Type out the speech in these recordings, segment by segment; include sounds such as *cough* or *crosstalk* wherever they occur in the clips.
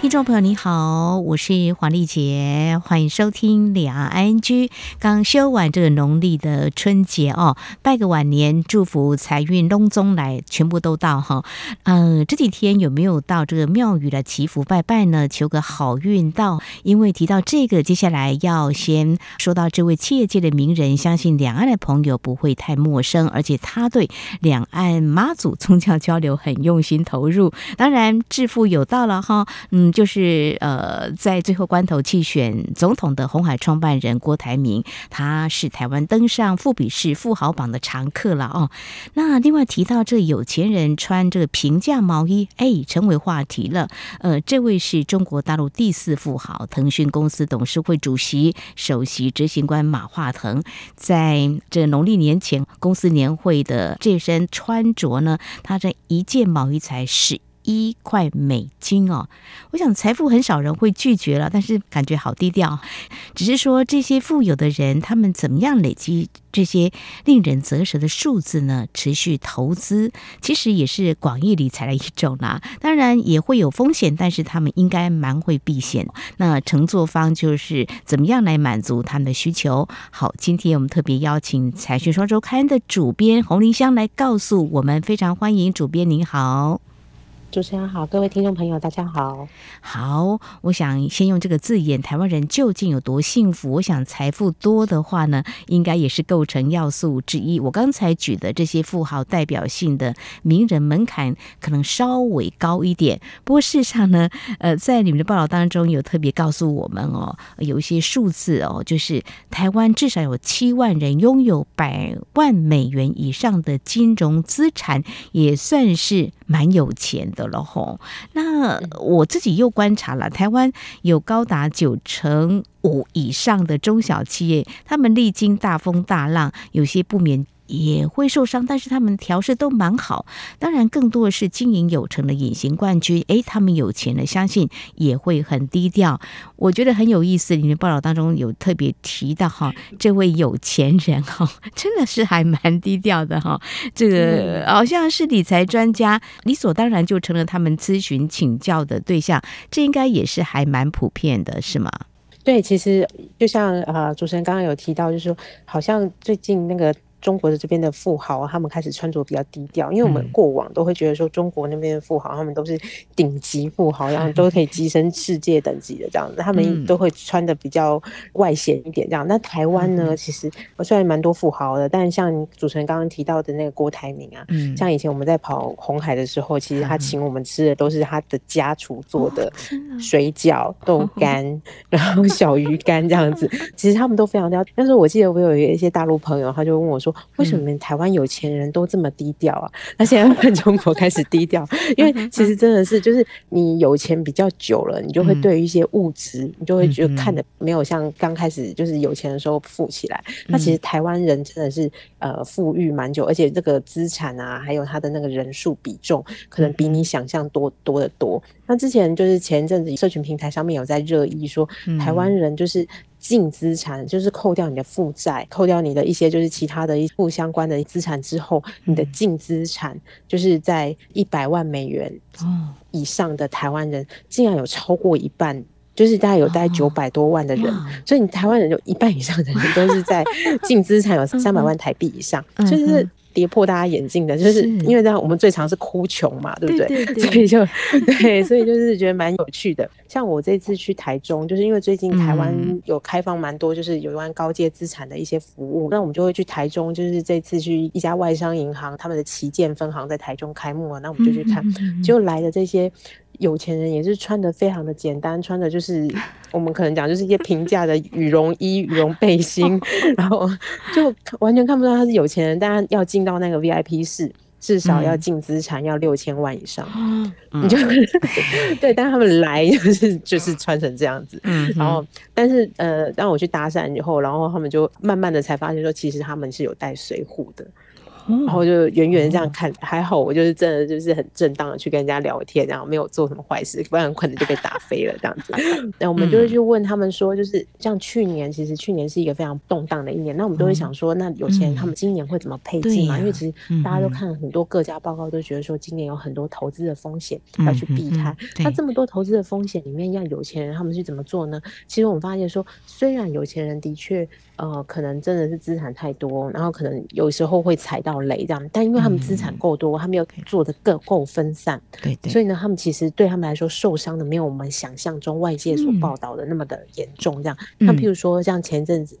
听众朋友你好，我是黄丽杰，欢迎收听两岸 ING。刚休完这个农历的春节哦，拜个晚年，祝福财运隆中来，全部都到哈。嗯、这几天有没有到这个庙宇来祈福拜拜呢？求个好运到。因为提到这个，接下来要先说到这位企业界的名人，相信两岸的朋友不会太陌生，而且他对两岸妈祖宗教交流很用心投入。当然，致富有道了哈，嗯。就是呃，在最后关头弃选总统的红海创办人郭台铭，他是台湾登上富比士富豪榜的常客了哦。那另外提到这有钱人穿这个平价毛衣，哎，成为话题了。呃，这位是中国大陆第四富豪，腾讯公司董事会主席、首席执行官马化腾，在这农历年前公司年会的这身穿着呢，他这一件毛衣才十一块美金哦，我想财富很少人会拒绝了，但是感觉好低调。只是说这些富有的人，他们怎么样累积这些令人啧舌的数字呢？持续投资其实也是广义理财的一种啦。当然也会有风险，但是他们应该蛮会避险。那承作方就是怎么样来满足他们的需求？好，今天我们特别邀请《财讯双周刊》的主编洪林香来告诉我们，非常欢迎主编，您好。主持人好，各位听众朋友，大家好。好，我想先用这个字眼，台湾人究竟有多幸福？我想财富多的话呢，应该也是构成要素之一。我刚才举的这些富豪代表性的名人，门槛可能稍微高一点。不过事实上呢，呃，在你们的报道当中有特别告诉我们哦，有一些数字哦，就是台湾至少有七万人拥有百万美元以上的金融资产，也算是蛮有钱的。的了吼，那我自己又观察了，台湾有高达九成五以上的中小企业，他们历经大风大浪，有些不免。也会受伤，但是他们调试都蛮好。当然，更多的是经营有成的隐形冠军。诶，他们有钱了，相信也会很低调。我觉得很有意思，里面报道当中有特别提到哈，这位有钱人哈，*laughs* 真的是还蛮低调的哈。这个好像是理财专家，理所当然就成了他们咨询请教的对象。这应该也是还蛮普遍的，是吗？对，其实就像呃主持人刚刚有提到，就是说好像最近那个。中国的这边的富豪，他们开始穿着比较低调，因为我们过往都会觉得说，中国那边的富豪，他们都是顶级富豪，*laughs* 然后都可以跻身世界等级的这样子，他们都会穿的比较外显一点这样。那台湾呢，其实我虽然蛮多富豪的，但是像主持人刚刚提到的那个郭台铭啊，像以前我们在跑红海的时候，其实他请我们吃的都是他的家厨做的水饺、豆干，*laughs* 然后小鱼干这样子，其实他们都非常刁。但是我记得我有一些大陆朋友，他就问我说。为什么台湾有钱人都这么低调啊？那现在中国开始低调，因为其实真的是，就是你有钱比较久了，你就会对于一些物质，你就会觉得看的没有像刚开始就是有钱的时候富起来。那其实台湾人真的是呃富裕蛮久，而且这个资产啊，还有他的那个人数比重，可能比你想象多多得多。那之前就是前一阵子社群平台上面有在热议说，台湾人就是。净资产就是扣掉你的负债，扣掉你的一些就是其他的一不相关的资产之后，你的净资产就是在一百万美元以上的台湾人，竟然有超过一半，就是大概有大概九百多万的人，所以你台湾人有一半以上的人都是在 *laughs* 净资产有三百万台币以上，就是。跌破大家眼镜的，就是因为这样，我们最常是哭穷嘛，对不对？对对对，*laughs* 所以就对，所以就是觉得蛮有趣的。像我这次去台中，就是因为最近台湾有开放蛮多，就是有关高阶资产的一些服务，那我们就会去台中，就是这次去一家外商银行，他们的旗舰分行在台中开幕了，那我们就去看，就来的这些。有钱人也是穿的非常的简单，穿的就是 *laughs* 我们可能讲就是一些平价的羽绒衣、羽绒背心，*laughs* 然后就完全看不到他是有钱人。但要进到那个 VIP 室，至少要净资产要六千万以上。嗯，你 *laughs* 就对，但他们来就是就是穿成这样子。嗯，然后但是呃，当我去搭讪以后，然后他们就慢慢的才发现说，其实他们是有带随扈的。然后就远远这样看，还好我就是真的就是很正当的去跟人家聊天，然后没有做什么坏事，不然可能就被打飞了这样子。那我们就会去问他们说，就是像去年，其实去年是一个非常动荡的一年，那我们都会想说，那有钱人他们今年会怎么配置嘛？因为其实大家都看很多各家报告，都觉得说今年有很多投资的风险要去避开。那这么多投资的风险里面，让有钱人他们是怎么做呢？其实我们发现说，虽然有钱人的确。呃，可能真的是资产太多，然后可能有时候会踩到雷这样，但因为他们资产够多，嗯、他们又做得更够分散，对，对，所以呢，他们其实对他们来说受伤的没有我们想象中外界所报道的那么的严重。这样，那、嗯、譬如说像前阵子，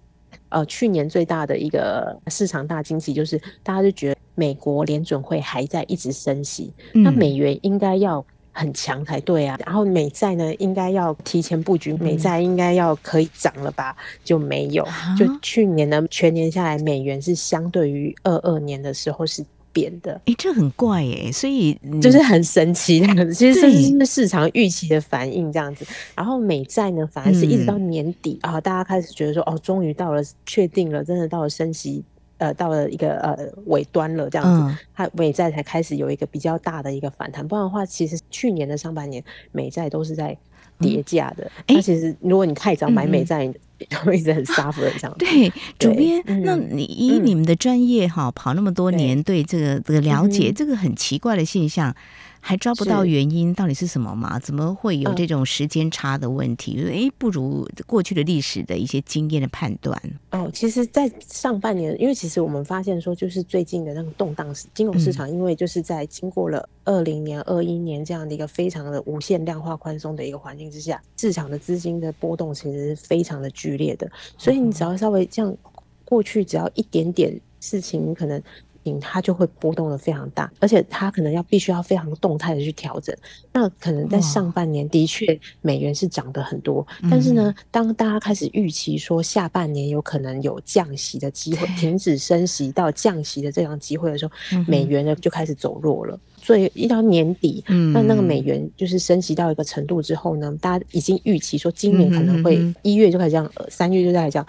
呃，去年最大的一个市场大惊喜就是，大家就觉得美国联准会还在一直升息，嗯、那美元应该要。很强才对啊，然后美债呢，应该要提前布局，美债应该要可以涨了吧？就没有，就去年呢，全年下来，美元是相对于二二年的时候是贬的。哎、欸，这很怪哎，所以就是很神奇，其实是市场预期的反应这样子。然后美债呢，反而是一直到年底、嗯、啊，大家开始觉得说，哦，终于到了，确定了，真的到了升息。呃，到了一个呃尾端了，这样子，嗯、它美债才开始有一个比较大的一个反弹。不然的话，其实去年的上半年美债都是在跌价的。哎、其实如果你太早买美债，就会一直很 suffer 这样子。对，主编，那你以你们的专业哈，跑那么多年，对这个这个了解，这个很奇怪的现象。还抓不到原因，到底是什么吗？怎么会有这种时间差的问题？哎、嗯，不如过去的历史的一些经验的判断。哦，其实，在上半年，因为其实我们发现说，就是最近的那个动荡金融市场，因为就是在经过了二零年、二一年这样的一个非常的无限量化宽松的一个环境之下，市场的资金的波动其实是非常的剧烈的。所以你只要稍微这样过去，只要一点点事情，可能。它就会波动的非常大，而且它可能要必须要非常动态的去调整。那可能在上半年的确美元是涨得很多，但是呢，当大家开始预期说下半年有可能有降息的机会，停止升息到降息的这样机会的时候，美元呢就开始走弱了。所以一到年底，嗯，那那个美元就是升息到一个程度之后呢，大家已经预期说今年可能会一月就开始这样，三月就开始这样，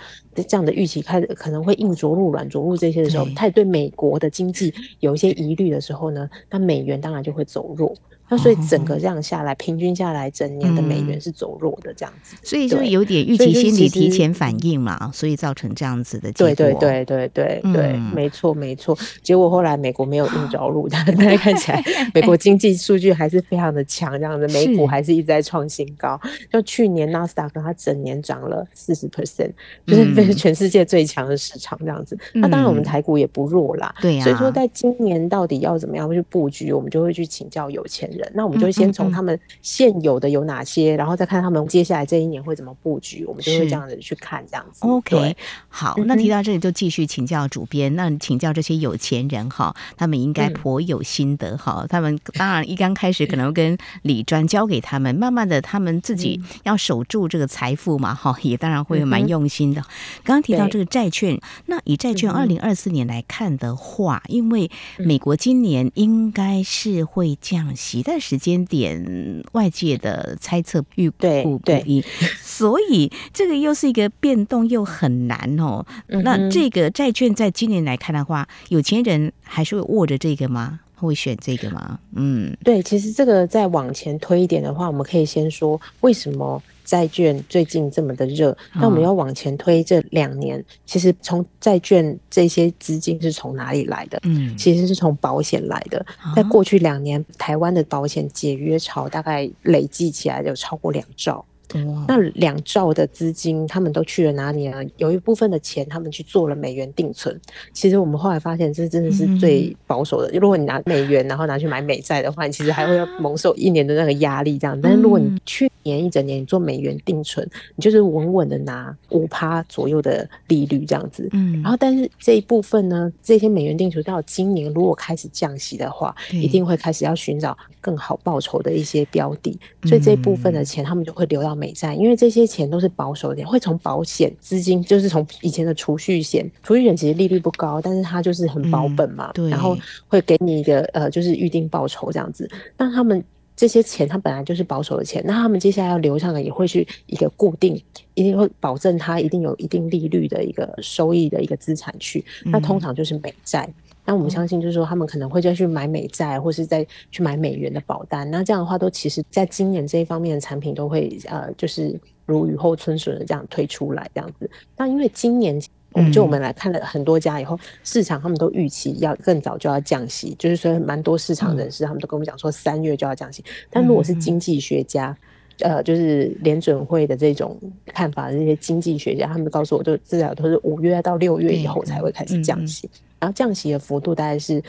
这样的预期开始可能会硬着陆、软着陆这些的时候，他也对美国的经济有一些疑虑的时候呢，那美元当然就会走弱。那所以整个这样下来，平均下来，整年的美元是走弱的这样子，所以就有点预期心理提前反应嘛，所以造成这样子的结果。对对对对对对，没错没错。结果后来美国没有硬着陆，*laughs* 但大家看起来 *laughs* 美国经济数据还是非常的强，这样子美股还是一直在创新高。就去年纳斯达克它整年涨了四十 percent，就是全世界最强的市场这样子。那当然我们台股也不弱啦，对呀。所以说在今年到底要怎么样去布局，我们就会去请教有钱人。那我们就先从他们现有的有哪些，嗯嗯嗯，然后再看他们接下来这一年会怎么布局，我们就会这样子去看这样子。OK，好，那提到这里就继续请教主编，那请教这些有钱人哈，他们应该颇有心得哈。他们当然一刚开始可能跟李专交给他们，慢慢的他们自己要守住这个财富嘛哈，也当然会蛮用心的。刚刚提到这个债券，那以债券二零二四年来看的话，因为美国今年应该是会降息，但时间点外界的猜测预估不一，*laughs* 所以这个又是一个变动又很难哦。嗯、那这个债券在今年来看的话，有钱人还是会握着这个吗？会选这个吗？嗯，对，其实这个再往前推一点的话，我们可以先说为什么。债券最近这么的热，那我们要往前推这两年，其实从债券这些资金是从哪里来的？嗯，其实是从保险来的。在过去两年，台湾的保险解约潮大概累计起来有超过两兆。嗯、那两兆的资金，他们都去了哪里呢？有一部分的钱，他们去做了美元定存。其实我们后来发现，这真的是最保守的。嗯、如果你拿美元，然后拿去买美债的话，你其实还会要蒙受一年的那个压力。这样，但是如果你去年一整年你做美元定存，你就是稳稳的拿五趴左右的利率这样子。嗯，然后但是这一部分呢，这些美元定存到今年如果开始降息的话，一定会开始要寻找更好报酬的一些标的。所以这一部分的钱，他们就会流到美债，因为这些钱都是保守的，会从保险资金，就是从以前的储蓄险，储蓄险其实利率不高，但是它就是很保本嘛，嗯、对，然后会给你一个呃，就是预定报酬这样子。那他们这些钱，它本来就是保守的钱，那他们接下来要留上来，也会去一个固定，一定会保证它一定有一定利率的一个收益的一个资产去，那通常就是美债。那我们相信就是说，他们可能会再去买美债，或是再去买美元的保单。那这样的话，都其实在今年这一方面的产品都会呃，就是如雨后春笋的这样推出来这样子。那因为今年。我们就我们来看了很多家以后，市场他们都预期要更早就要降息，就是说蛮多市场人士他们都跟我们讲说三月就要降息。但如果是经济学家，呃，就是联准会的这种看法的这些经济学家，他们告诉我，就至少都是五月到六月以后才会开始降息，然后降息的幅度大概是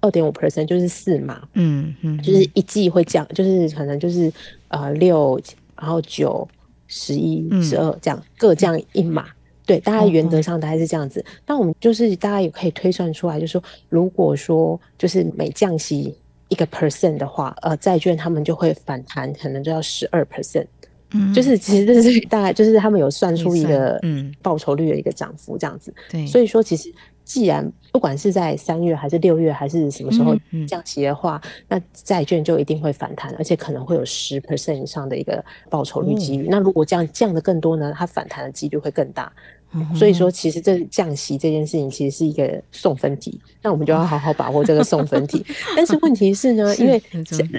二点五 percent，就是四码，嗯嗯，就是一季会降，就是可能就是呃六，然后九、十一、十二这样各降一码。对，大概原则上大概是这样子。那、oh, oh. 我们就是大家也可以推算出来，就是说，如果说就是每降息一个 percent 的话，呃，债券他们就会反弹，可能就要十二 percent。嗯，就是其实这是大概就是他们有算出一个嗯报酬率的一个涨幅这样子。对，所以说其实。既然不管是在三月还是六月还是什么时候降息的话，嗯嗯、那债券就一定会反弹，而且可能会有十 percent 以上的一个报酬率几率。嗯、那如果这样降的更多呢，它反弹的几率会更大。嗯、所以说，其实这降息这件事情其实是一个送分题，那我们就要好好把握这个送分题。*laughs* 但是问题是呢，是因为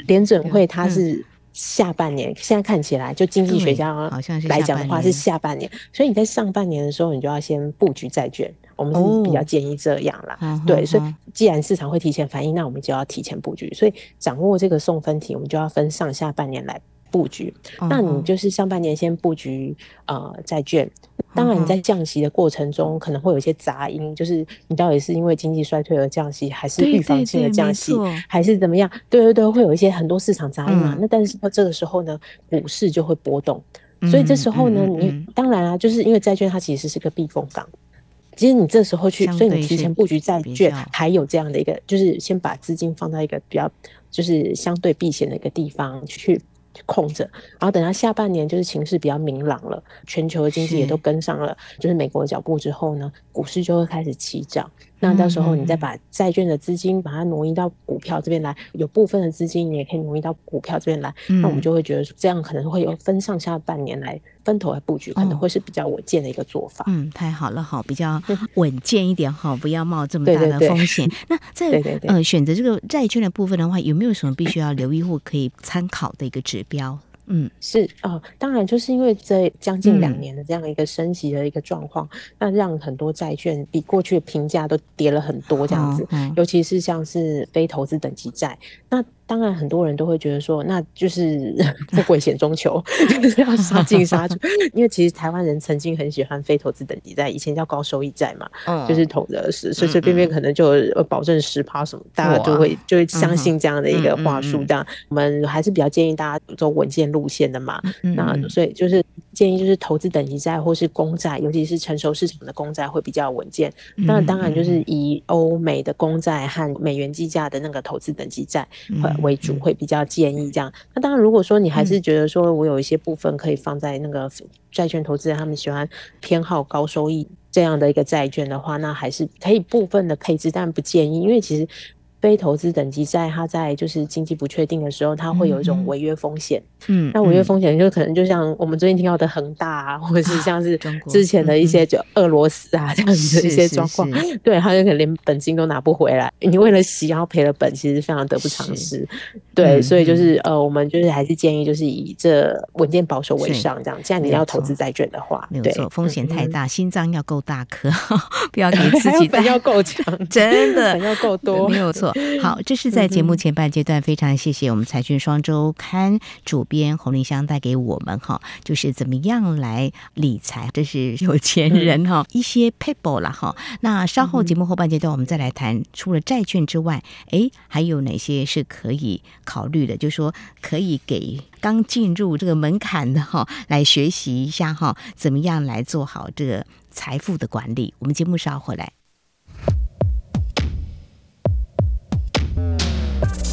联准会它是下半年，嗯、现在看起来就经济学家来讲的话是下半年，所以你在上半年的时候，你就要先布局债券。我们是比较建议这样啦，哦、对，所以既然市场会提前反应，那我们就要提前布局。所以掌握这个送分题，我们就要分上下半年来布局。哦、那你就是上半年先布局呃债券，当然你在降息的过程中可能会有一些杂音，就是你到底是因为经济衰退而降息，还是预防性的降息，还是怎么样？对对对，会有一些很多市场杂音嘛。嗯、那但是到这个时候呢，股市就会波动，所以这时候呢，你当然啊，就是因为债券它其实是个避风港。其实你这时候去，所以你提前布局债券，还有这样的一个，就是先把资金放到一个比较，就是相对避险的一个地方去。空着，然后等到下半年就是情势比较明朗了，全球的经济也都跟上了，是就是美国的脚步之后呢，股市就会开始起涨。那到时候你再把债券的资金把它挪移到股票这边来，有部分的资金你也可以挪移到股票这边来，嗯、那我们就会觉得说这样可能会有分上下半年来分头来布局，可能会是比较稳健的一个做法。嗯，太好了好，比较 *laughs* 稳健一点好，不要冒这么大的风 *laughs* 险。那在呃选择这个债券的部分的话，有没有什么必须要留意或可以参考的一个指标？嗯，是啊，当然就是因为这将近两年的这样一个升息的一个状况，嗯、那让很多债券比过去的评价都跌了很多，这样子，尤其是像是非投资等级债，那。当然，很多人都会觉得说，那就是 *laughs* 富贵险中求，*laughs* 就是要杀进杀出。*laughs* 因为其实台湾人曾经很喜欢非投资等级债，以前叫高收益债嘛，嗯、就是投的是随随便便可能就保证十趴什么，嗯、大家就会就会相信这样的一个话术。这样，我们还是比较建议大家走稳健路线的嘛。嗯、那所以就是建议就是投资等级债或是公债，尤其是成熟市场的公债会比较稳健。那当然就是以欧美的公债和美元计价的那个投资等级债。为主会比较建议这样。那当然，如果说你还是觉得说我有一些部分可以放在那个债券投资人他们喜欢偏好高收益这样的一个债券的话，那还是可以部分的配置，但不建议，因为其实。非投资等级债，它在就是经济不确定的时候，它会有一种违约风险。嗯，那违约风险就可能就像我们最近听到的恒大啊，或者是像是之前的一些就俄罗斯啊这样子的一些状况。*laughs* 对，它就可能连本金都拿不回来。你为了息然后赔了本，其实非常得不偿失。对，所以就是呃，我们就是还是建议就是以这稳健保守为上，这样。既然你要投资债券的话，没有错，风险太大，心脏要够大颗，*laughs* 不要给 *laughs* 自己本要够强，真的本要够多，没有错。*laughs* 好，这是在节目前半阶段，非常谢谢我们财讯双周刊主编洪林香带给我们哈，就是怎么样来理财，这是有钱人哈一些 people 了哈。那稍后节目后半阶段，我们再来谈，除了债券之外，哎，还有哪些是可以考虑的？就是说可以给刚进入这个门槛的哈来学习一下哈，怎么样来做好这个财富的管理？我们节目稍后回来。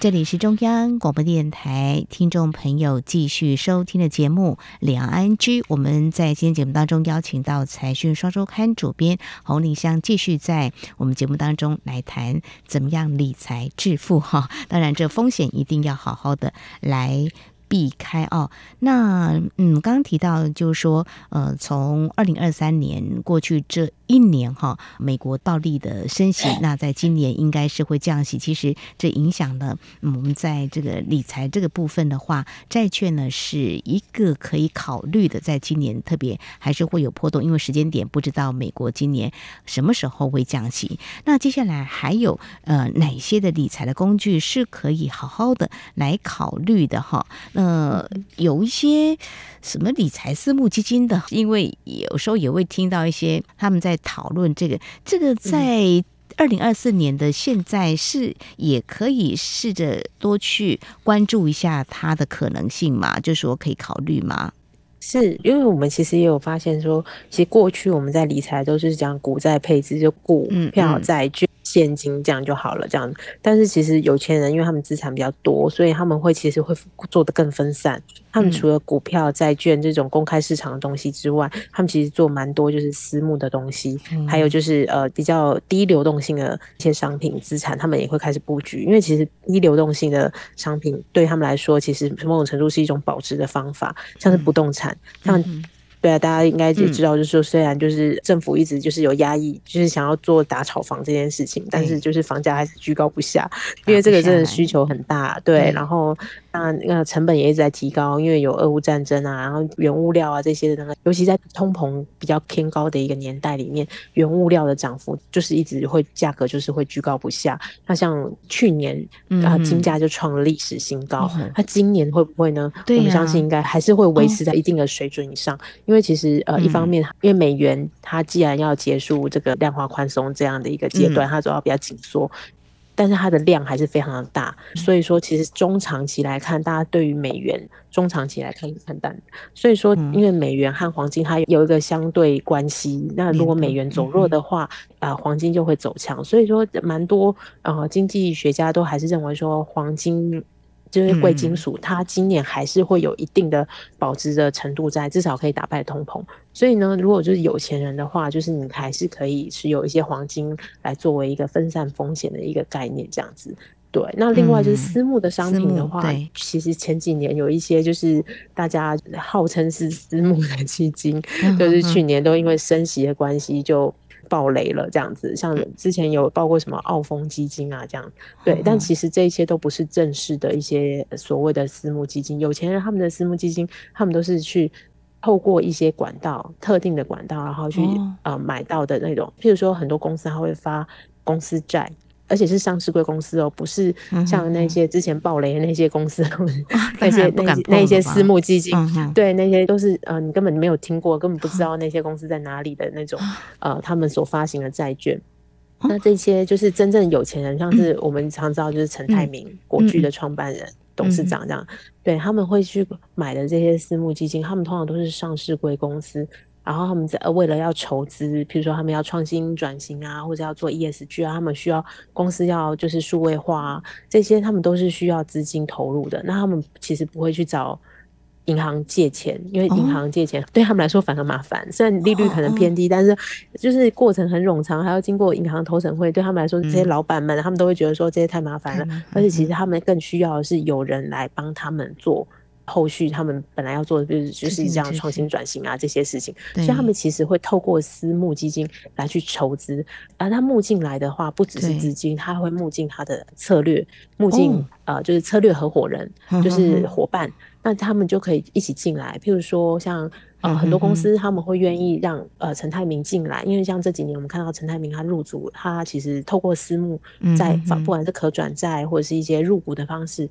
这里是中央广播电台听众朋友继续收听的节目《两岸居》。我们在今天节目当中邀请到《财讯双周刊》主编洪丽香，继续在我们节目当中来谈怎么样理财致富哈。当然，这风险一定要好好的来避开哦。那嗯，刚刚提到就是说，呃，从二零二三年过去这。一年哈，美国暴力的升息，*laughs* 那在今年应该是会降息。其实这影响了我们在这个理财这个部分的话，债券呢是一个可以考虑的。在今年特别还是会有波动，因为时间点不知道美国今年什么时候会降息。那接下来还有呃哪些的理财的工具是可以好好的来考虑的哈？呃，有一些什么理财私募基金的，因为有时候也会听到一些他们在。讨论这个，这个在二零二四年的现在是也可以试着多去关注一下它的可能性嘛？就是说可以考虑吗？是因为我们其实也有发现说，其实过去我们在理财都是讲股债配置，就股票、债券。现金这样就好了，这样。但是其实有钱人，因为他们资产比较多，所以他们会其实会做得更分散。他们除了股票、债券这种公开市场的东西之外，他们其实做蛮多就是私募的东西，还有就是呃比较低流动性的一些商品资产，他们也会开始布局。因为其实低流动性的商品对他们来说，其实某种程度是一种保值的方法，像是不动产，像。对啊，大家应该也知道，就是说，虽然就是政府一直就是有压抑，就是想要做打炒房这件事情，但是就是房价还是居高不下，因为这个真的需求很大。对，然后那那个成本也一直在提高，因为有俄乌战争啊，然后原物料啊这些的那个，尤其在通膨比较偏高的一个年代里面，原物料的涨幅就是一直会价格就是会居高不下。那像去年啊，金价就创了历史新高，那今年会不会呢？我们相信应该还是会维持在一定的水准以上。因为其实呃，一方面，因为美元它既然要结束这个量化宽松这样的一个阶段，它主要比较紧缩，但是它的量还是非常的大，所以说其实中长期来看，大家对于美元中长期来看是看淡。所以说，因为美元和黄金它有一个相对关系，那如果美元走弱的话，啊，黄金就会走强。所以说，蛮多呃经济学家都还是认为说黄金。就是贵金属，它今年还是会有一定的保值的程度在，至少可以打败通膨。所以呢，如果就是有钱人的话，就是你还是可以持有一些黄金来作为一个分散风险的一个概念，这样子。对，那另外就是私募的商品的话，其实前几年有一些就是大家号称是私募的基金，就是去年都因为升息的关系就。爆雷了，这样子，像之前有报过什么澳丰基金啊，这样，对，但其实这一些都不是正式的一些所谓的私募基金，有钱人他们的私募基金，他们都是去透过一些管道，特定的管道，然后去呃买到的那种，譬如说很多公司它会发公司债。而且是上市贵公司哦，不是像那些之前暴雷的那些公司，嗯、*laughs* 那些那些那些私募基金，嗯、对，那些都是呃，你根本没有听过，根本不知道那些公司在哪里的那种，嗯、呃，他们所发行的债券。嗯、那这些就是真正有钱人，像是我们常知道，就是陈泰铭，国巨的创办人、嗯、董事长这样，对，他们会去买的这些私募基金，他们通常都是上市贵公司。然后他们在为了要筹资，譬如说他们要创新转型啊，或者要做 ESG 啊，他们需要公司要就是数位化啊，这些他们都是需要资金投入的。那他们其实不会去找银行借钱，因为银行借钱对他们来说反而麻烦。虽然利率可能偏低，但是就是过程很冗长，还要经过银行投审会。对他们来说，这些老板们他们都会觉得说这些太麻烦了，而且其实他们更需要的是有人来帮他们做。后续他们本来要做的就是就是这样创新转型啊，这些事情，所以他们其实会透过私募基金来去筹资，而他募进来的话，不只是资金，他会募进他的策略，募进呃就是策略合伙人，就是伙伴，那他们就可以一起进来。譬如说像呃很多公司他们会愿意让呃陈泰明进来，因为像这几年我们看到陈泰明他入主，他其实透过私募在不管是可转债或者是一些入股的方式。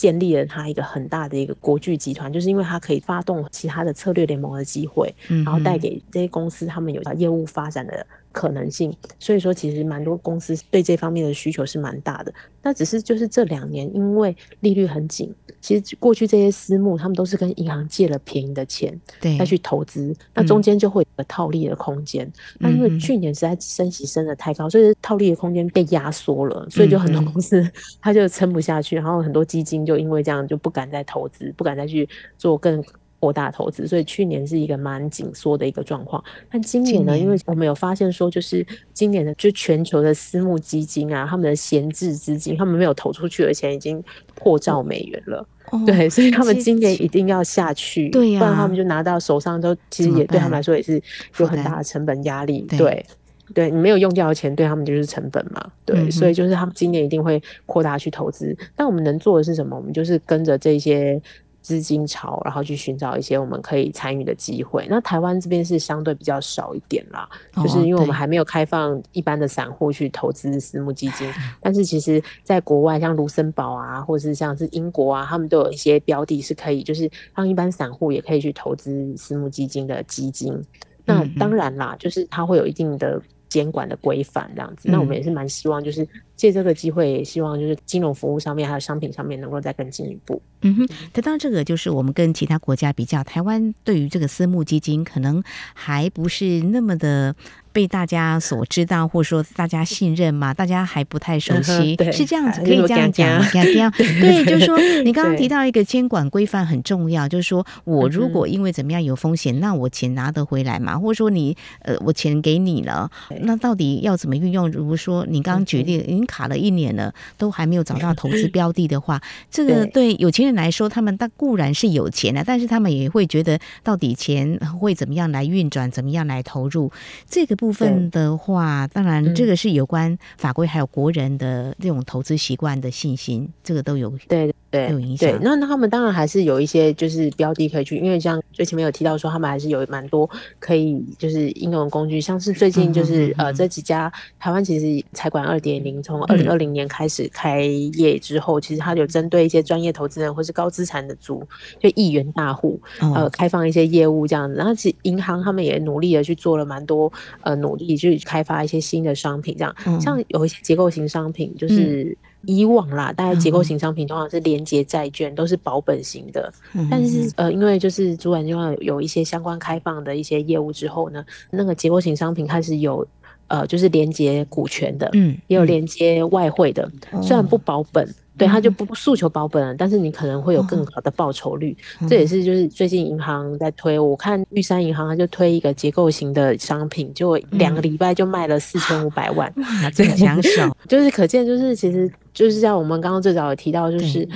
建立了他一个很大的一个国际集团，就是因为他可以发动其他的策略联盟的机会，然后带给这些公司他们有业务发展的可能性，所以说其实蛮多公司对这方面的需求是蛮大的。那只是就是这两年因为利率很紧，其实过去这些私募他们都是跟银行借了便宜的钱，对，再去投资，那中间就会有个套利的空间。嗯、那因为去年实在升息升的太高，所以套利的空间被压缩了，所以就很多公司 *laughs* 他就撑不下去，然后很多基金就因为这样就不敢再投资，不敢再去做更。扩大投资，所以去年是一个蛮紧缩的一个状况。但今年呢，因为我们有发现说，就是今年的就全球的私募基金啊，他们的闲置资金，他们没有投出去的钱已经破兆美元了。哦、对，所以他们今年一定要下去，对呀、啊，不然他们就拿到手上都其实也对他们来说也是有很大的成本压力。对，对，对你没有用掉的钱，对他们就是成本嘛。对，嗯、所以就是他们今年一定会扩大去投资。但我们能做的是什么？我们就是跟着这些。资金潮，然后去寻找一些我们可以参与的机会。那台湾这边是相对比较少一点啦，哦、就是因为我们还没有开放一般的散户去投资私募基金。*laughs* 但是其实，在国外像卢森堡啊，或者是像是英国啊，他们都有一些标的是可以，就是让一般散户也可以去投资私募基金的基金。那当然啦，就是它会有一定的监管的规范这样子。那我们也是蛮希望，就是借这个机会，也希望就是金融服务上面还有商品上面能够再更进一步。嗯哼，得到这个就是我们跟其他国家比较，台湾对于这个私募基金可能还不是那么的被大家所知道，或者说大家信任嘛，大家还不太熟悉，嗯、是这样子，可以这样讲。这样 *laughs* 对，就是说 *laughs* 你刚刚提到一个监管规范很重要，就是说我如果因为怎么样有风险，那我钱拿得回来嘛？或者说你呃，我钱给你了，那到底要怎么运用？如果说你刚刚举例已经卡了一年了，都还没有找到投资标的的话，这个对。有钱人来说，他们但固然是有钱的，但是他们也会觉得到底钱会怎么样来运转，怎么样来投入。这个部分的话，当然这个是有关法规还有国人的这种投资习惯的信心，这个都有对对有影响。对，那那他们当然还是有一些就是标的可以去，因为像最前面有提到说，他们还是有蛮多可以就是应用的工具，像是最近就是、嗯、呃这几家台湾其实财管二点零从二零二零年开始开业之后，嗯、其实它有针对一些专业投资人或是高资产的族，就亿元大户，呃，开放一些业务这样子。然后其实银行他们也努力的去做了蛮多，呃，努力去开发一些新的商品，这样。嗯、像有一些结构型商品，就是以往啦，大概结构型商品通常是连接债券，都是保本型的。嗯、但是呃，因为就是主管机关有一些相关开放的一些业务之后呢，那个结构型商品开始有。呃，就是连接股权的，嗯，也有连接外汇的，嗯、虽然不保本，哦、对，它就不诉求保本了，嗯、但是你可能会有更好的报酬率。哦、这也是就是最近银行在推，我看玉山银行它就推一个结构型的商品，就两个礼拜就卖了四千五百万，这个抢手，*laughs* 就是可见，就是其实就是像我们刚刚最早有提到，就是。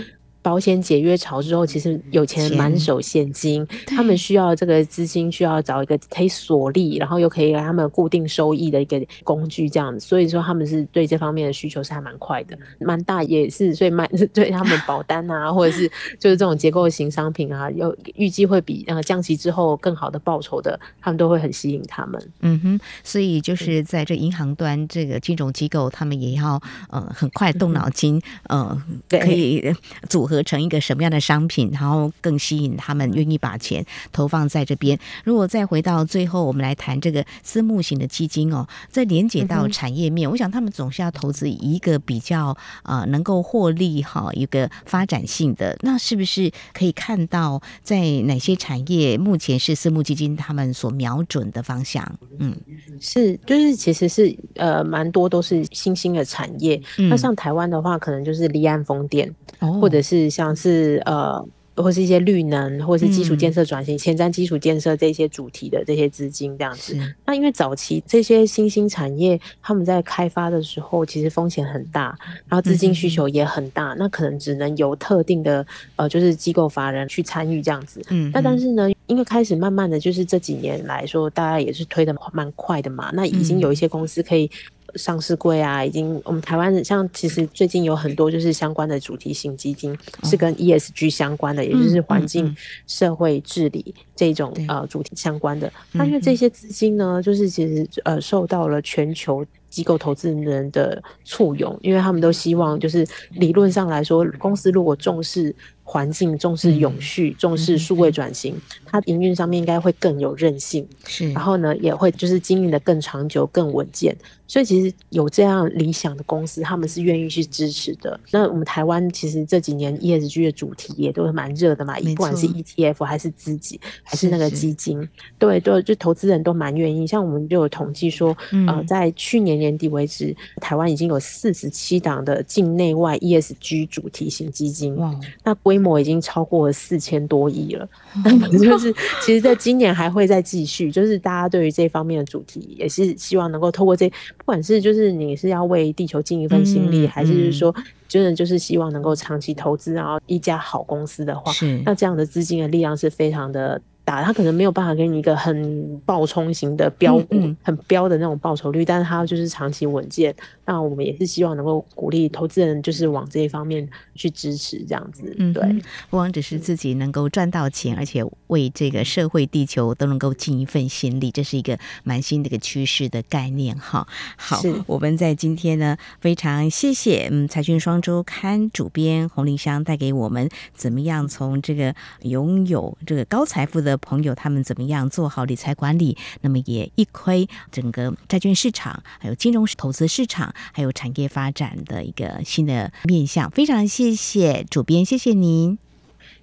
保险解约潮之后，其实有钱人满手现金，他们需要这个资金，需要找一个可以锁利，然后又可以给他们固定收益的一个工具，这样子。所以说他们是对这方面的需求是还蛮快的，蛮大也是，所以蛮 *laughs* 对他们保单啊，或者是 *laughs* 就是这种结构型商品啊，又预计会比那个降息之后更好的报酬的，他们都会很吸引他们。嗯哼，所以就是在这银行端，这个金融机构他们也要呃很快动脑筋，呃，可以组合。合成一个什么样的商品，然后更吸引他们愿意把钱投放在这边。如果再回到最后，我们来谈这个私募型的基金哦，再连接到产业面，嗯、我想他们总是要投资一个比较呃能够获利哈一个发展性的。那是不是可以看到在哪些产业目前是私募基金他们所瞄准的方向？嗯，是，就是其实是呃蛮多都是新兴的产业。嗯、那像台湾的话，可能就是离岸风电，哦、或者是。像是呃，或是一些绿能，或是基础建设转型、前瞻、嗯、基础建设这些主题的这些资金这样子。那因为早期这些新兴产业，他们在开发的时候，其实风险很大，然后资金需求也很大，嗯、那可能只能由特定的呃，就是机构法人去参与这样子。嗯，那但是呢，因为开始慢慢的就是这几年来说，大家也是推的蛮快的嘛，那已经有一些公司可以。上市柜啊，已经我们台湾像其实最近有很多就是相关的主题型基金，是跟 ESG 相关的，哦、也就是环境、社会治理这种、嗯、呃主题相关的。那因为这些资金呢，就是其实呃受到了全球机构投资人的簇拥，因为他们都希望就是理论上来说，公司如果重视环境，重视永续，嗯、重视数位转型，嗯、它营运上面应该会更有韧性。是，然后呢，也会就是经营的更长久、更稳健。所以其实有这样理想的公司，他们是愿意去支持的。那我们台湾其实这几年 ESG 的主题也都是蛮热的嘛，不管是 ETF 还是自己还是那个基金，是是对对，就投资人都蛮愿意。像我们就有统计说，嗯、呃，在去年年底为止，台湾已经有四十七档的境内外 ESG 主题型基金，哇，那规模已经超过了四千多亿了。那可就是其实在今年还会再继续，就是大家对于这方面的主题也是希望能够透过这。不管是就是你是要为地球尽一份心力，嗯、还是说真的就是希望能够长期投资，然后一家好公司的话，那这样的资金的力量是非常的。打他可能没有办法给你一个很暴冲型的标股，嗯嗯、很标的那种报酬率，但是他就是长期稳健。那我们也是希望能够鼓励投资人，就是往这一方面去支持这样子。嗯对，嗯、不光只是自己能够赚到钱，而且为这个社会、地球都能够尽一份心力，这是一个蛮新的一个趋势的概念哈。好，我们在今天呢，非常谢谢嗯，财讯双周刊主编洪林香带给我们怎么样从这个拥有这个高财富的。朋友，他们怎么样做好理财管理？那么也一窥整个债券市场，还有金融投资市场，还有产业发展的一个新的面向。非常谢谢主编，谢谢您，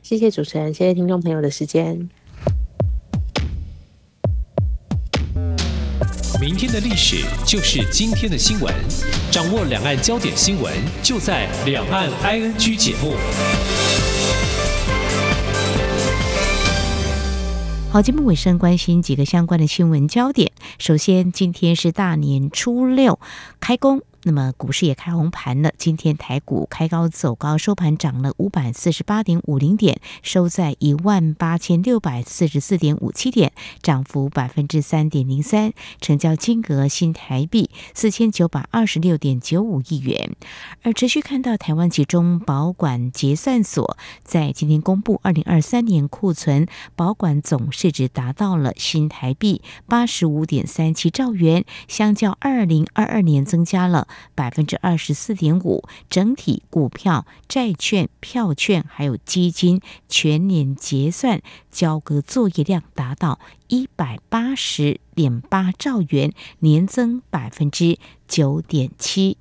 谢谢主持人，谢谢听众朋友的时间。明天的历史就是今天的新闻，掌握两岸焦点新闻，就在《两岸 ING》节目。好，节目尾声，关心几个相关的新闻焦点。首先，今天是大年初六，开工。那么股市也开红盘了，今天台股开高走高，收盘涨了五百四十八点五零点，收在一万八千六百四十四点五七点，涨幅百分之三点零三，成交金额新台币四千九百二十六点九五亿元。而持续看到台湾集中保管结算所在今天公布二零二三年库存保管总市值达到了新台币八十五点三七兆元，相较二零二二年增加了。百分之二十四点五，整体股票、债券、票券还有基金全年结算交割作业量达到一百八十点八兆元，年增百分之九点七。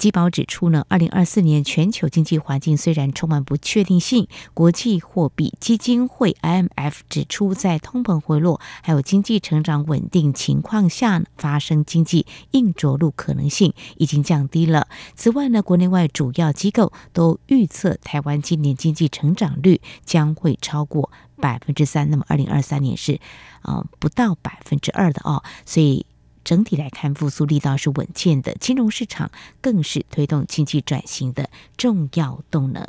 基保指出呢，二零二四年全球经济环境虽然充满不确定性，国际货币基金会 IMF 指出，在通膨回落还有经济成长稳定情况下，发生经济硬着陆可能性已经降低了。此外呢，国内外主要机构都预测台湾今年经济成长率将会超过百分之三，那么二零二三年是啊、呃、不到百分之二的哦，所以。整体来看，复苏力道是稳健的，金融市场更是推动经济转型的重要动能。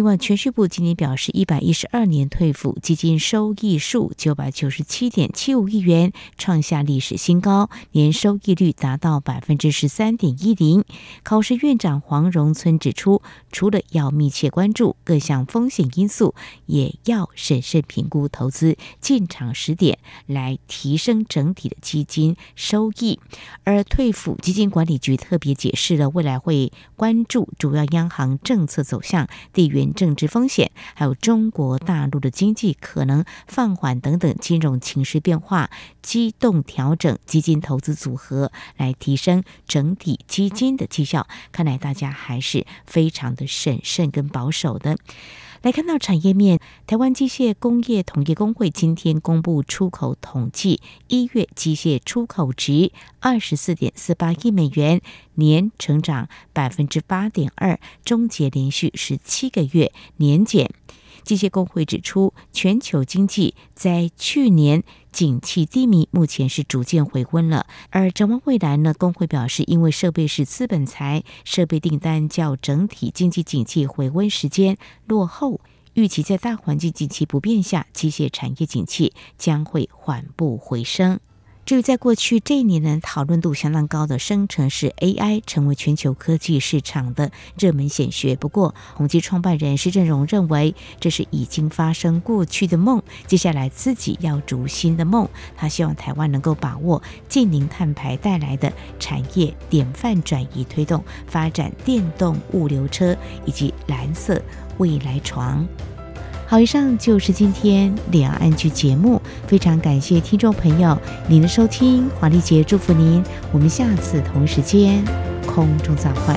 另外，全序部今年表示，一百一十二年退抚基金收益数九百九十七点七五亿元，创下历史新高，年收益率达到百分之十三点一零。考试院长黄荣村指出，除了要密切关注各项风险因素，也要审慎评估投资进场时点，来提升整体的基金收益。而退抚基金管理局特别解释了，未来会关注主要央行政策走向、地缘。政治风险，还有中国大陆的经济可能放缓等等金融情势变化，机动调整基金投资组合，来提升整体基金的绩效。看来大家还是非常的审慎跟保守的。来看到产业面，台湾机械工业统一工会今天公布出口统计，一月机械出口值二十四点四八亿美元，年成长百分之八点二，终结连续十七个月年减。机械工会指出，全球经济在去年景气低迷，目前是逐渐回温了。而展望未来呢？工会表示，因为设备是资本财，设备订单较整体经济景气回温时间落后，预期在大环境景气不变下，机械产业景气将会缓步回升。至于在过去这一年呢，讨论度相当高的生成式 AI 成为全球科技市场的热门显学。不过，宏基创办人施振荣认为，这是已经发生过去的梦，接下来自己要逐新的梦。他希望台湾能够把握净零碳排带来的产业典范转移，推动发展电动物流车以及蓝色未来床。好，以上就是今天两岸剧节目，非常感谢听众朋友您的收听，华丽姐祝福您，我们下次同一时间空中再会。